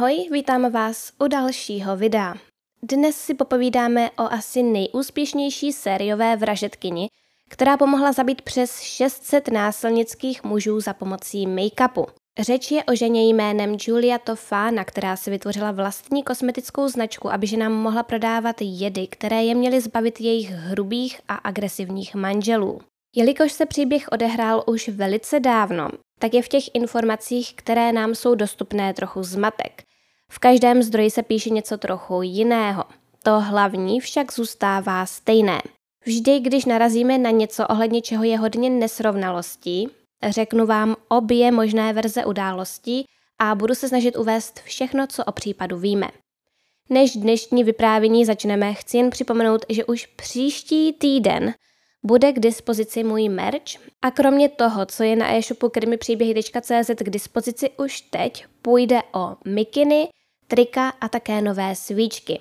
Ahoj, vítám vás u dalšího videa. Dnes si popovídáme o asi nejúspěšnější sériové vražetkyni, která pomohla zabít přes 600 násilnických mužů za pomocí make-upu. Řeč je o ženě jménem Julia Tofana, která si vytvořila vlastní kosmetickou značku, aby ženám mohla prodávat jedy, které je měly zbavit jejich hrubých a agresivních manželů. Jelikož se příběh odehrál už velice dávno, tak je v těch informacích, které nám jsou dostupné, trochu zmatek. V každém zdroji se píše něco trochu jiného. To hlavní však zůstává stejné. Vždy, když narazíme na něco, ohledně čeho je hodně nesrovnalostí, řeknu vám obě možné verze událostí a budu se snažit uvést všechno, co o případu víme. Než dnešní vyprávění začneme, chci jen připomenout, že už příští týden bude k dispozici můj merch a kromě toho, co je na e-shopu krimipříběhy.cz k dispozici už teď, půjde o mikiny, trika a také nové svíčky.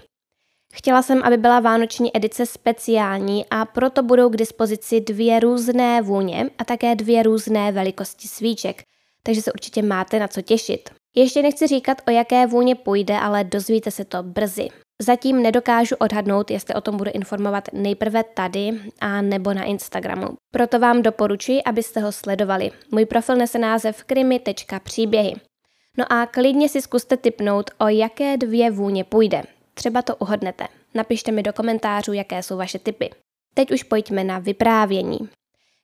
Chtěla jsem, aby byla vánoční edice speciální a proto budou k dispozici dvě různé vůně a také dvě různé velikosti svíček, takže se určitě máte na co těšit. Ještě nechci říkat, o jaké vůně půjde, ale dozvíte se to brzy. Zatím nedokážu odhadnout, jestli o tom budu informovat nejprve tady a nebo na Instagramu. Proto vám doporučuji, abyste ho sledovali. Můj profil nese název krimi.příběhy. No a klidně si zkuste typnout, o jaké dvě vůně půjde. Třeba to uhodnete. Napište mi do komentářů, jaké jsou vaše typy. Teď už pojďme na vyprávění.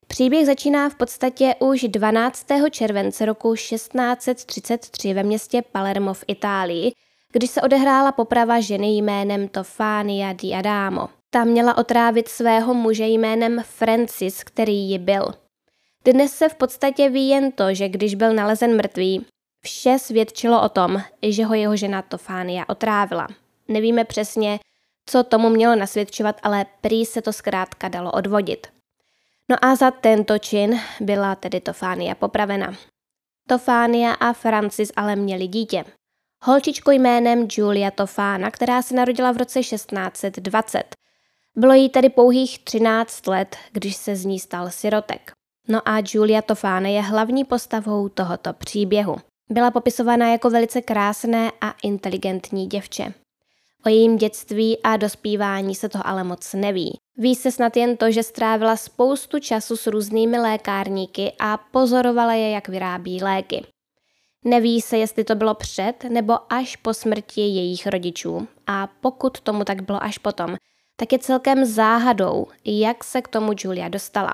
Příběh začíná v podstatě už 12. července roku 1633 ve městě Palermo v Itálii, když se odehrála poprava ženy jménem Tofania di Adamo. Ta měla otrávit svého muže jménem Francis, který ji byl. Dnes se v podstatě ví jen to, že když byl nalezen mrtvý, vše svědčilo o tom, že ho jeho žena Tofánia otrávila. Nevíme přesně, co tomu mělo nasvědčovat, ale prý se to zkrátka dalo odvodit. No a za tento čin byla tedy Tofánia popravena. Tofánia a Francis ale měli dítě holčičku jménem Julia Tofána, která se narodila v roce 1620. Bylo jí tedy pouhých 13 let, když se z ní stal sirotek. No a Julia Tofána je hlavní postavou tohoto příběhu. Byla popisovaná jako velice krásné a inteligentní děvče. O jejím dětství a dospívání se toho ale moc neví. Ví se snad jen to, že strávila spoustu času s různými lékárníky a pozorovala je, jak vyrábí léky. Neví se, jestli to bylo před nebo až po smrti jejich rodičů. A pokud tomu tak bylo až potom, tak je celkem záhadou, jak se k tomu Julia dostala.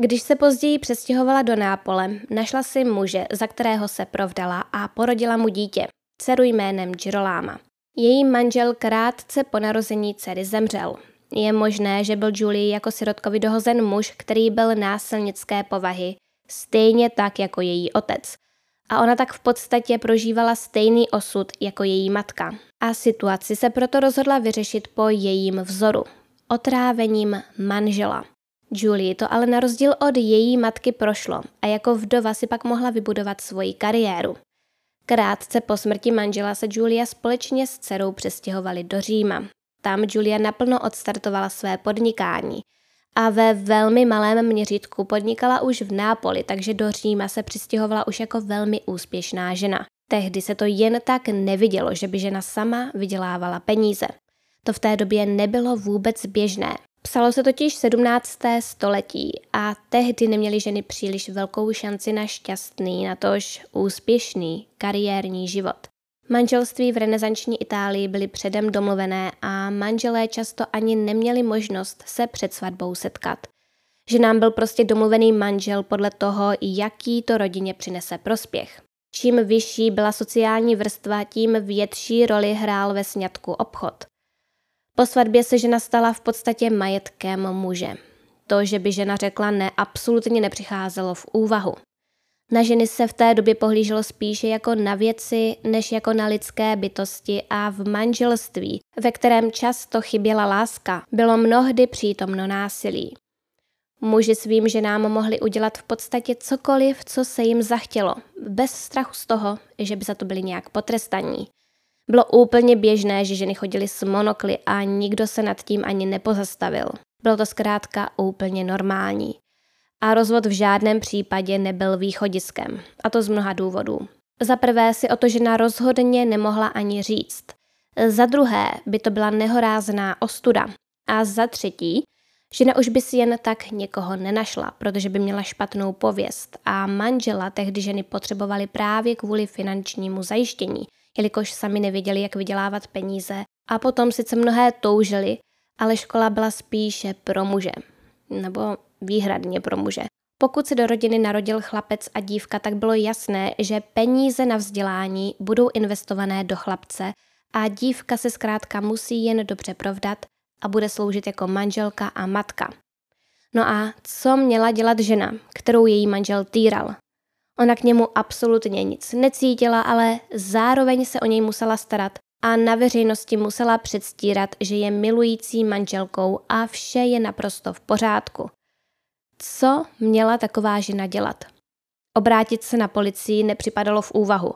Když se později přestěhovala do Nápole, našla si muže, za kterého se provdala a porodila mu dítě, dceru jménem Giroláma. Její manžel krátce po narození dcery zemřel. Je možné, že byl Julie jako sirotkovi dohozen muž, který byl násilnické povahy, stejně tak jako její otec – a ona tak v podstatě prožívala stejný osud jako její matka. A situaci se proto rozhodla vyřešit po jejím vzoru. Otrávením manžela. Julie to ale na rozdíl od její matky prošlo a jako vdova si pak mohla vybudovat svoji kariéru. Krátce po smrti manžela se Julia společně s dcerou přestěhovali do Říma. Tam Julia naplno odstartovala své podnikání – a ve velmi malém měřítku podnikala už v Nápoli, takže do Říma se přistěhovala už jako velmi úspěšná žena. Tehdy se to jen tak nevidělo, že by žena sama vydělávala peníze. To v té době nebylo vůbec běžné. Psalo se totiž 17. století a tehdy neměly ženy příliš velkou šanci na šťastný, natož úspěšný kariérní život. Manželství v renesanční Itálii byly předem domluvené a manželé často ani neměli možnost se před svatbou setkat. Že nám byl prostě domluvený manžel podle toho, jaký to rodině přinese prospěch. Čím vyšší byla sociální vrstva, tím větší roli hrál ve sňatku obchod. Po svatbě se žena stala v podstatě majetkem muže. To, že by žena řekla ne, absolutně nepřicházelo v úvahu. Na ženy se v té době pohlíželo spíše jako na věci, než jako na lidské bytosti a v manželství, ve kterém často chyběla láska, bylo mnohdy přítomno násilí. Muži svým ženám mohli udělat v podstatě cokoliv, co se jim zachtělo, bez strachu z toho, že by za to byli nějak potrestaní. Bylo úplně běžné, že ženy chodily s monokly a nikdo se nad tím ani nepozastavil. Bylo to zkrátka úplně normální a rozvod v žádném případě nebyl východiskem, a to z mnoha důvodů. Za prvé si o to žena rozhodně nemohla ani říct. Za druhé by to byla nehorázná ostuda. A za třetí, žena už by si jen tak někoho nenašla, protože by měla špatnou pověst a manžela tehdy ženy potřebovali právě kvůli finančnímu zajištění, jelikož sami nevěděli, jak vydělávat peníze a potom sice mnohé toužili, ale škola byla spíše pro muže. Nebo výhradně pro muže. Pokud se do rodiny narodil chlapec a dívka, tak bylo jasné, že peníze na vzdělání budou investované do chlapce a dívka se zkrátka musí jen dobře provdat a bude sloužit jako manželka a matka. No a co měla dělat žena, kterou její manžel týral? Ona k němu absolutně nic necítila, ale zároveň se o něj musela starat a na veřejnosti musela předstírat, že je milující manželkou a vše je naprosto v pořádku. Co měla taková žena dělat? Obrátit se na policii nepřipadalo v úvahu.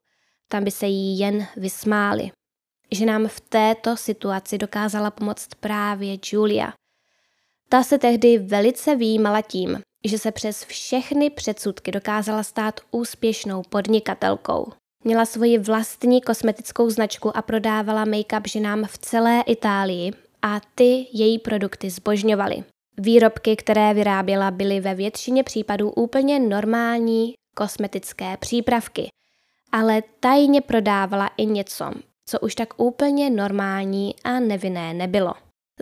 Tam by se jí jen vysmáli. Že nám v této situaci dokázala pomoct právě Julia. Ta se tehdy velice výjímala tím, že se přes všechny předsudky dokázala stát úspěšnou podnikatelkou. Měla svoji vlastní kosmetickou značku a prodávala make-up ženám v celé Itálii a ty její produkty zbožňovaly. Výrobky, které vyráběla, byly ve většině případů úplně normální kosmetické přípravky, ale tajně prodávala i něco, co už tak úplně normální a nevinné nebylo.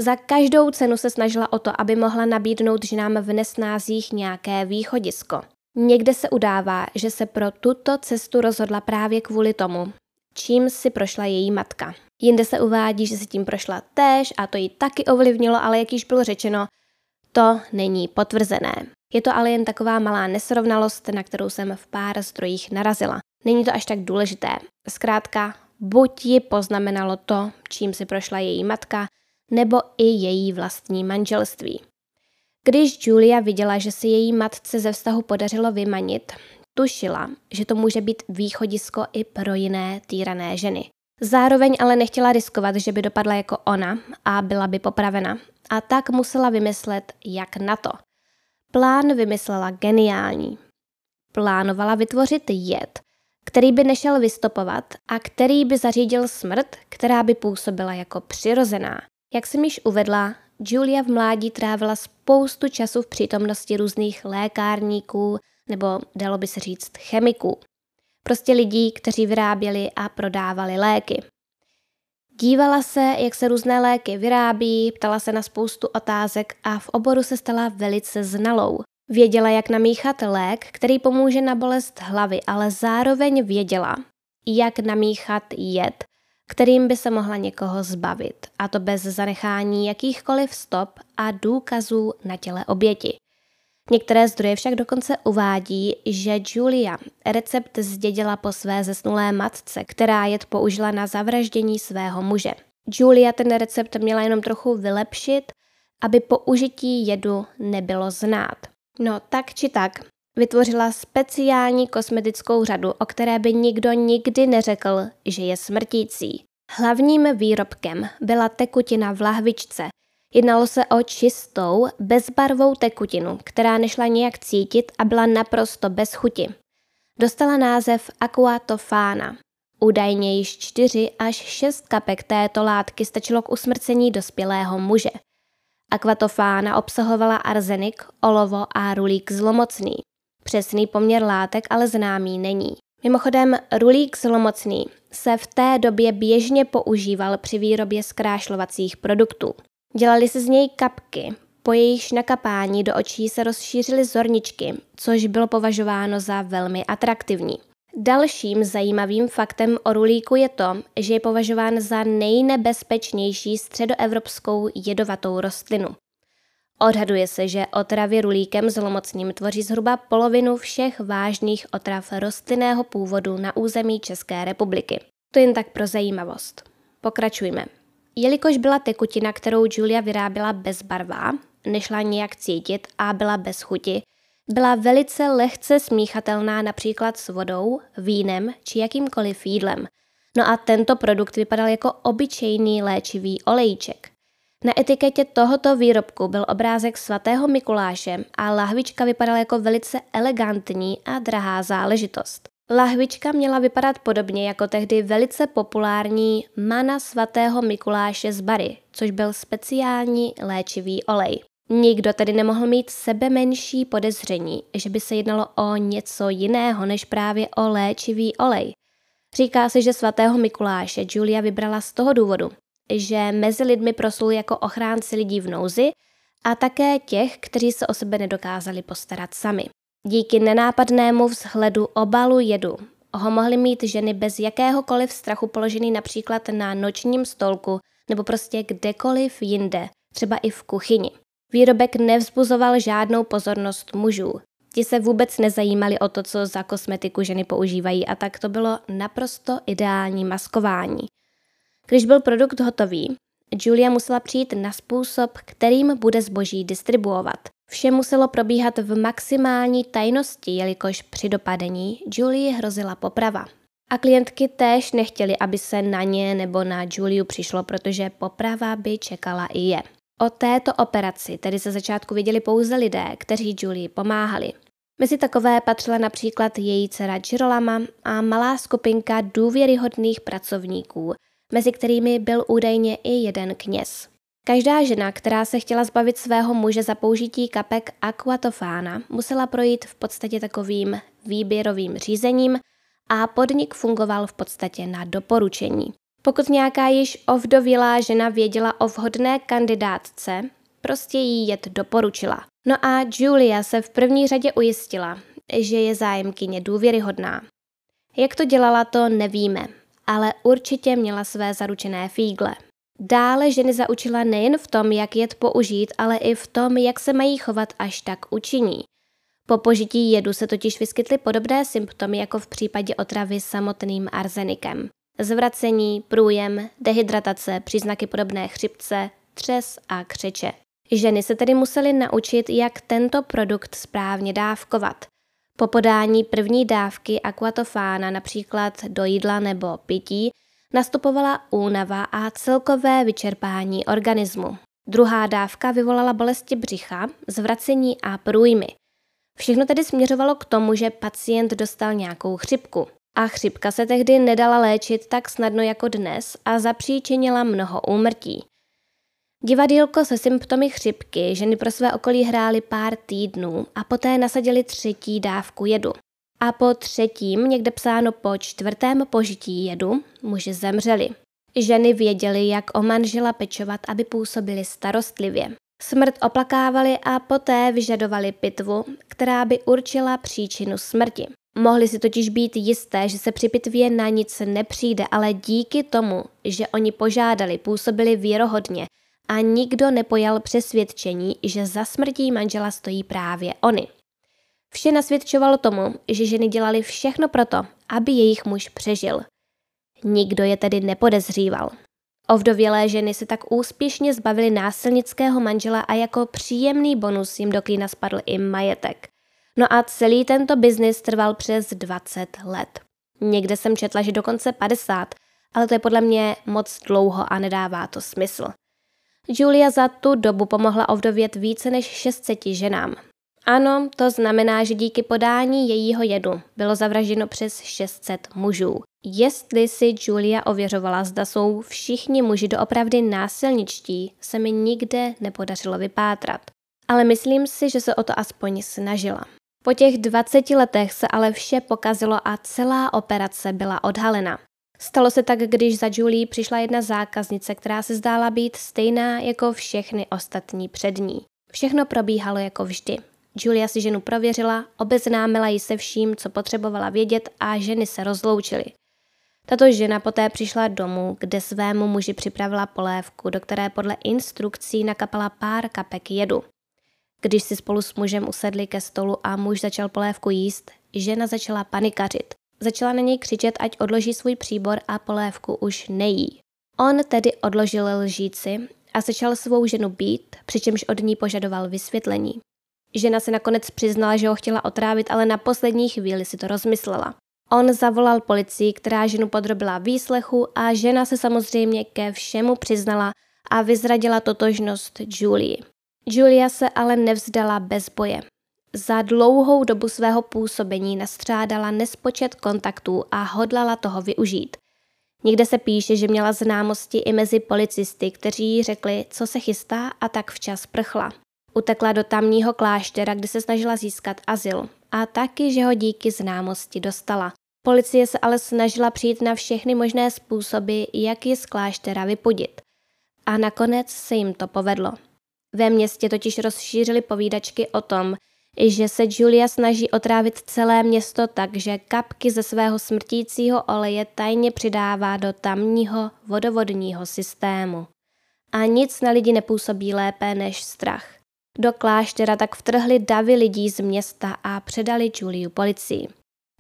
Za každou cenu se snažila o to, aby mohla nabídnout ženám v nesnázích nějaké východisko. Někde se udává, že se pro tuto cestu rozhodla právě kvůli tomu, čím si prošla její matka. Jinde se uvádí, že si tím prošla též a to ji taky ovlivnilo, ale jak již bylo řečeno, to není potvrzené. Je to ale jen taková malá nesrovnalost, na kterou jsem v pár zdrojích narazila. Není to až tak důležité. Zkrátka, buď ji poznamenalo to, čím si prošla její matka, nebo i její vlastní manželství. Když Julia viděla, že si její matce ze vztahu podařilo vymanit, tušila, že to může být východisko i pro jiné týrané ženy. Zároveň ale nechtěla riskovat, že by dopadla jako ona a byla by popravena. A tak musela vymyslet, jak na to. Plán vymyslela geniální. Plánovala vytvořit jed, který by nešel vystopovat a který by zařídil smrt, která by působila jako přirozená. Jak jsem již uvedla, Julia v mládí trávila spoustu času v přítomnosti různých lékárníků nebo dalo by se říct chemiků. Prostě lidí, kteří vyráběli a prodávali léky. Dívala se, jak se různé léky vyrábí, ptala se na spoustu otázek a v oboru se stala velice znalou. Věděla, jak namíchat lék, který pomůže na bolest hlavy, ale zároveň věděla, jak namíchat jed, kterým by se mohla někoho zbavit, a to bez zanechání jakýchkoliv stop a důkazů na těle oběti. Některé zdroje však dokonce uvádí, že Julia recept zdědila po své zesnulé matce, která jed použila na zavraždění svého muže. Julia ten recept měla jenom trochu vylepšit, aby použití jedu nebylo znát. No tak či tak, vytvořila speciální kosmetickou řadu, o které by nikdo nikdy neřekl, že je smrtící. Hlavním výrobkem byla tekutina v lahvičce. Jednalo se o čistou, bezbarvou tekutinu, která nešla nijak cítit a byla naprosto bez chuti. Dostala název aquatofána. Údajně již 4 až 6 kapek této látky stačilo k usmrcení dospělého muže. Aquatofána obsahovala arzenik, olovo a rulík zlomocný. Přesný poměr látek ale známý není. Mimochodem, rulík zlomocný se v té době běžně používal při výrobě zkrášlovacích produktů. Dělali se z něj kapky, po jejichž nakapání do očí se rozšířily zorničky, což bylo považováno za velmi atraktivní. Dalším zajímavým faktem o rulíku je to, že je považován za nejnebezpečnější středoevropskou jedovatou rostlinu. Odhaduje se, že otravy rulíkem zlomocným tvoří zhruba polovinu všech vážných otrav rostlinného původu na území České republiky. To jen tak pro zajímavost. Pokračujme. Jelikož byla tekutina, kterou Julia vyráběla bezbarvá, nešla nijak cítit a byla bez chuti, byla velice lehce smíchatelná například s vodou, vínem či jakýmkoliv jídlem. No a tento produkt vypadal jako obyčejný léčivý olejček. Na etiketě tohoto výrobku byl obrázek svatého Mikuláše a lahvička vypadala jako velice elegantní a drahá záležitost. Lahvička měla vypadat podobně jako tehdy velice populární mana svatého Mikuláše z Bary, což byl speciální léčivý olej. Nikdo tedy nemohl mít sebe menší podezření, že by se jednalo o něco jiného než právě o léčivý olej. Říká se, že svatého Mikuláše Julia vybrala z toho důvodu, že mezi lidmi proslul jako ochránci lidí v nouzi a také těch, kteří se o sebe nedokázali postarat sami. Díky nenápadnému vzhledu obalu jedu ho mohly mít ženy bez jakéhokoliv strachu položený například na nočním stolku nebo prostě kdekoliv jinde, třeba i v kuchyni. Výrobek nevzbuzoval žádnou pozornost mužů. Ti se vůbec nezajímali o to, co za kosmetiku ženy používají a tak to bylo naprosto ideální maskování. Když byl produkt hotový, Julia musela přijít na způsob, kterým bude zboží distribuovat. Vše muselo probíhat v maximální tajnosti, jelikož při dopadení Julie hrozila poprava. A klientky též nechtěli, aby se na ně nebo na Juliu přišlo, protože poprava by čekala i je. O této operaci tedy ze začátku viděli pouze lidé, kteří Julie pomáhali. Mezi takové patřila například její dcera Girolama a malá skupinka důvěryhodných pracovníků, mezi kterými byl údajně i jeden kněz. Každá žena, která se chtěla zbavit svého muže za použití kapek aquatofána, musela projít v podstatě takovým výběrovým řízením a podnik fungoval v podstatě na doporučení. Pokud nějaká již ovdovělá žena věděla o vhodné kandidátce, prostě jí jet doporučila. No a Julia se v první řadě ujistila, že je zájemkyně důvěryhodná. Jak to dělala, to nevíme, ale určitě měla své zaručené fígle. Dále ženy zaučila nejen v tom, jak jed použít, ale i v tom, jak se mají chovat, až tak učiní. Po požití jedu se totiž vyskytly podobné symptomy jako v případě otravy samotným arzenikem. Zvracení, průjem, dehydratace, příznaky podobné chřipce, třes a křeče. Ženy se tedy musely naučit, jak tento produkt správně dávkovat. Po podání první dávky aquatofána například do jídla nebo pití nastupovala únava a celkové vyčerpání organismu. Druhá dávka vyvolala bolesti břicha, zvracení a průjmy. Všechno tedy směřovalo k tomu, že pacient dostal nějakou chřipku. A chřipka se tehdy nedala léčit tak snadno jako dnes a zapříčinila mnoho úmrtí. Divadýlko se symptomy chřipky ženy pro své okolí hrály pár týdnů a poté nasadili třetí dávku jedu. A po třetím, někde psáno po čtvrtém požití jedu, muži zemřeli. Ženy věděly, jak o manžela pečovat, aby působili starostlivě. Smrt oplakávali a poté vyžadovali pitvu, která by určila příčinu smrti. Mohli si totiž být jisté, že se při pitvě na nic nepřijde, ale díky tomu, že oni požádali, působili věrohodně a nikdo nepojal přesvědčení, že za smrtí manžela stojí právě oni. Vše nasvědčovalo tomu, že ženy dělali všechno proto, aby jejich muž přežil. Nikdo je tedy nepodezříval. Ovdovělé ženy se tak úspěšně zbavily násilnického manžela a jako příjemný bonus jim do klína spadl i majetek. No a celý tento biznis trval přes 20 let. Někde jsem četla, že dokonce 50, ale to je podle mě moc dlouho a nedává to smysl. Julia za tu dobu pomohla ovdovět více než 600 ženám. Ano, to znamená, že díky podání jejího jedu bylo zavražděno přes 600 mužů. Jestli si Julia ověřovala, zda jsou všichni muži doopravdy násilničtí, se mi nikde nepodařilo vypátrat. Ale myslím si, že se o to aspoň snažila. Po těch 20 letech se ale vše pokazilo a celá operace byla odhalena. Stalo se tak, když za Julie přišla jedna zákaznice, která se zdála být stejná jako všechny ostatní před ní. Všechno probíhalo jako vždy. Julia si ženu prověřila, obeznámila ji se vším, co potřebovala vědět a ženy se rozloučily. Tato žena poté přišla domů, kde svému muži připravila polévku, do které podle instrukcí nakapala pár kapek jedu. Když si spolu s mužem usedli ke stolu a muž začal polévku jíst, žena začala panikařit. Začala na něj křičet, ať odloží svůj příbor a polévku už nejí. On tedy odložil lžíci a začal svou ženu být, přičemž od ní požadoval vysvětlení. Žena se nakonec přiznala, že ho chtěla otrávit, ale na poslední chvíli si to rozmyslela. On zavolal policii, která ženu podrobila výslechu a žena se samozřejmě ke všemu přiznala a vyzradila totožnost Julie. Julia se ale nevzdala bez boje. Za dlouhou dobu svého působení nastřádala nespočet kontaktů a hodlala toho využít. Někde se píše, že měla známosti i mezi policisty, kteří jí řekli, co se chystá a tak včas prchla. Utekla do tamního kláštera, kde se snažila získat azyl a taky, že ho díky známosti dostala. Policie se ale snažila přijít na všechny možné způsoby, jak ji z kláštera vypudit. A nakonec se jim to povedlo. Ve městě totiž rozšířili povídačky o tom, že se Julia snaží otrávit celé město tak, že kapky ze svého smrtícího oleje tajně přidává do tamního vodovodního systému. A nic na lidi nepůsobí lépe než strach. Do kláštera tak vtrhli davy lidí z města a předali Juliu policii.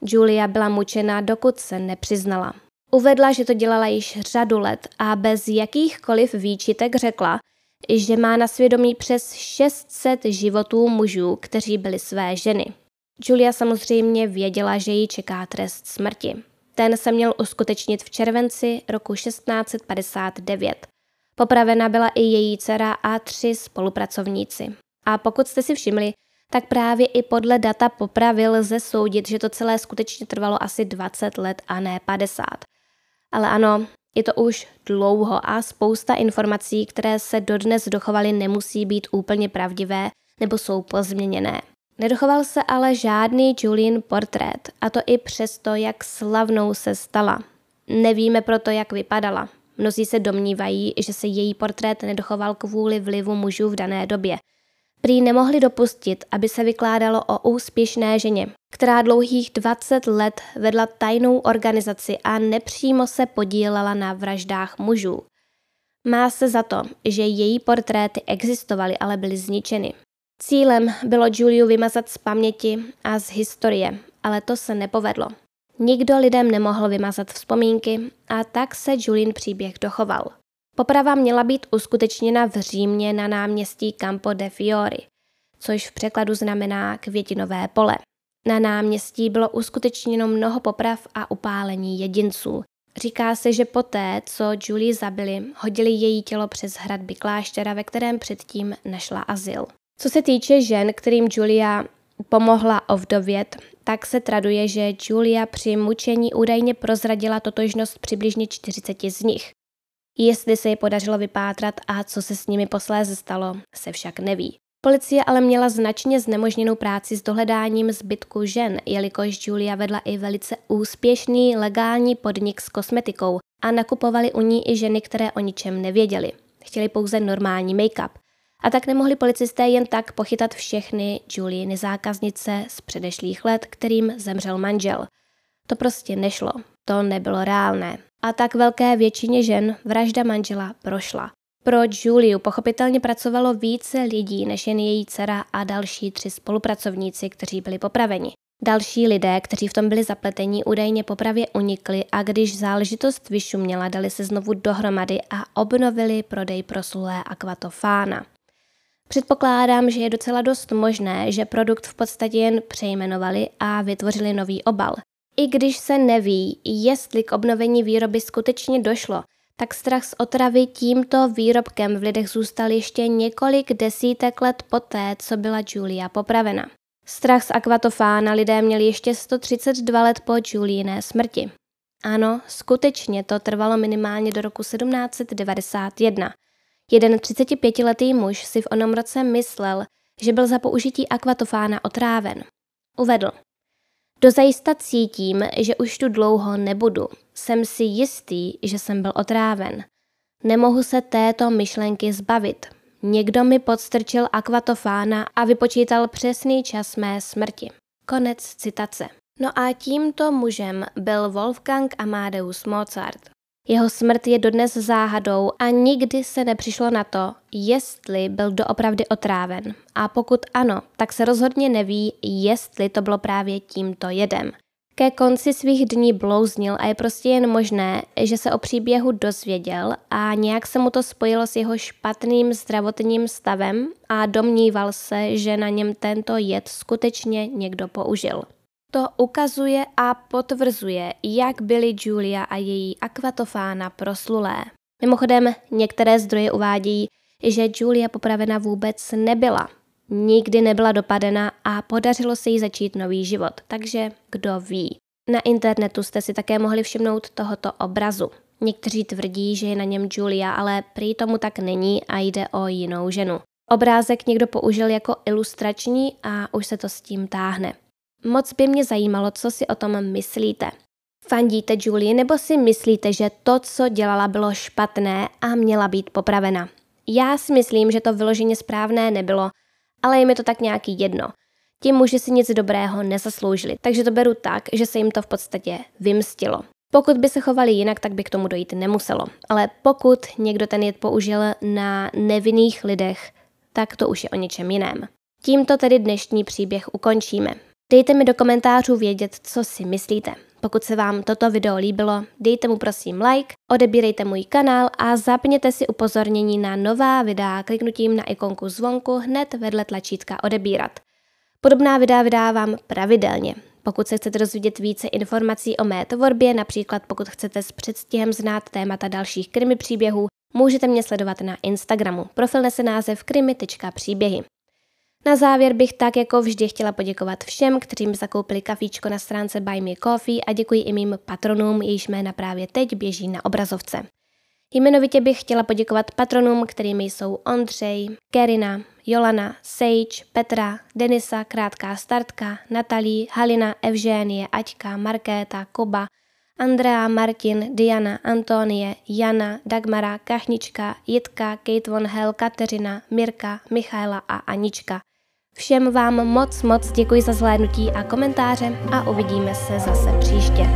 Julia byla mučena, dokud se nepřiznala. Uvedla, že to dělala již řadu let a bez jakýchkoliv výčitek řekla, že má na svědomí přes 600 životů mužů, kteří byli své ženy. Julia samozřejmě věděla, že ji čeká trest smrti. Ten se měl uskutečnit v červenci roku 1659. Popravena byla i její dcera a tři spolupracovníci. A pokud jste si všimli, tak právě i podle data popravy lze soudit, že to celé skutečně trvalo asi 20 let a ne 50. Ale ano, je to už dlouho a spousta informací, které se dodnes dochovaly, nemusí být úplně pravdivé nebo jsou pozměněné. Nedochoval se ale žádný Julian portrét, a to i přesto, jak slavnou se stala. Nevíme proto, jak vypadala. Mnozí se domnívají, že se její portrét nedochoval kvůli vlivu mužů v dané době – Prý nemohli dopustit, aby se vykládalo o úspěšné ženě, která dlouhých 20 let vedla tajnou organizaci a nepřímo se podílela na vraždách mužů. Má se za to, že její portréty existovaly, ale byly zničeny. Cílem bylo Juliu vymazat z paměti a z historie, ale to se nepovedlo. Nikdo lidem nemohl vymazat vzpomínky a tak se Julien příběh dochoval. Poprava měla být uskutečněna v Římě na náměstí Campo de Fiori, což v překladu znamená květinové pole. Na náměstí bylo uskutečněno mnoho poprav a upálení jedinců. Říká se, že poté, co Julie zabili, hodili její tělo přes hradby kláštera, ve kterém předtím našla azyl. Co se týče žen, kterým Julia pomohla ovdovět, tak se traduje, že Julia při mučení údajně prozradila totožnost přibližně 40 z nich. Jestli se ji podařilo vypátrat a co se s nimi posléze stalo, se však neví. Policie ale měla značně znemožněnou práci s dohledáním zbytku žen, jelikož Julia vedla i velice úspěšný legální podnik s kosmetikou a nakupovali u ní i ženy, které o ničem nevěděly. Chtěli pouze normální make-up. A tak nemohli policisté jen tak pochytat všechny Juliiny zákaznice z předešlých let, kterým zemřel manžel. To prostě nešlo. To nebylo reálné a tak velké většině žen vražda manžela prošla. Pro Juliu pochopitelně pracovalo více lidí než jen její dcera a další tři spolupracovníci, kteří byli popraveni. Další lidé, kteří v tom byli zapletení, údajně popravě unikli a když záležitost vyšuměla, dali se znovu dohromady a obnovili prodej proslulé akvatofána. Předpokládám, že je docela dost možné, že produkt v podstatě jen přejmenovali a vytvořili nový obal. I když se neví, jestli k obnovení výroby skutečně došlo, tak strach z otravy tímto výrobkem v lidech zůstal ještě několik desítek let poté, co byla Julia popravena. Strach z akvatofána lidé měli ještě 132 let po Juliené smrti. Ano, skutečně to trvalo minimálně do roku 1791. Jeden 35-letý muž si v onom roce myslel, že byl za použití akvatofána otráven. Uvedl, Dozajista cítím, že už tu dlouho nebudu. Jsem si jistý, že jsem byl otráven. Nemohu se této myšlenky zbavit. Někdo mi podstrčil akvatofána a vypočítal přesný čas mé smrti. Konec citace. No a tímto mužem byl Wolfgang Amadeus Mozart. Jeho smrt je dodnes záhadou a nikdy se nepřišlo na to, jestli byl doopravdy otráven. A pokud ano, tak se rozhodně neví, jestli to bylo právě tímto jedem. Ke konci svých dní blouznil a je prostě jen možné, že se o příběhu dozvěděl a nějak se mu to spojilo s jeho špatným zdravotním stavem a domníval se, že na něm tento jed skutečně někdo použil. To ukazuje a potvrzuje, jak byly Julia a její akvatofána proslulé. Mimochodem, některé zdroje uvádějí, že Julia popravena vůbec nebyla. nikdy nebyla dopadena a podařilo se jí začít nový život, takže kdo ví. Na internetu jste si také mohli všimnout tohoto obrazu. Někteří tvrdí, že je na něm Julia, ale prý tomu tak není a jde o jinou ženu. Obrázek někdo použil jako ilustrační a už se to s tím táhne. Moc by mě zajímalo, co si o tom myslíte. Fandíte Julie nebo si myslíte, že to, co dělala, bylo špatné a měla být popravena? Já si myslím, že to vyloženě správné nebylo, ale je mi to tak nějaký jedno. Ti muži si nic dobrého nezasloužili, takže to beru tak, že se jim to v podstatě vymstilo. Pokud by se chovali jinak, tak by k tomu dojít nemuselo. Ale pokud někdo ten jed použil na nevinných lidech, tak to už je o něčem jiném. Tímto tedy dnešní příběh ukončíme. Dejte mi do komentářů vědět, co si myslíte. Pokud se vám toto video líbilo, dejte mu prosím like, odebírejte můj kanál a zapněte si upozornění na nová videa kliknutím na ikonku zvonku hned vedle tlačítka odebírat. Podobná videa vydávám pravidelně. Pokud se chcete dozvědět více informací o mé tvorbě, například pokud chcete s předstihem znát témata dalších krimi příběhů, můžete mě sledovat na Instagramu. Profil nese název krimi.příběhy. Na závěr bych tak jako vždy chtěla poděkovat všem, kteří mi zakoupili kafíčko na stránce Buy Me Coffee a děkuji i mým patronům, jejichž jména právě teď běží na obrazovce. Jmenovitě bych chtěla poděkovat patronům, kterými jsou Ondřej, Kerina, Jolana, Sage, Petra, Denisa, Krátká startka, Natalí, Halina, Evžénie, Aťka, Markéta, Koba, Andrea, Martin, Diana, Antonie, Jana, Dagmara, Kachnička, Jitka, Kate von Hell, Kateřina, Mirka, Michaela a Anička. Všem vám moc moc děkuji za zhlédnutí a komentáře a uvidíme se zase příště.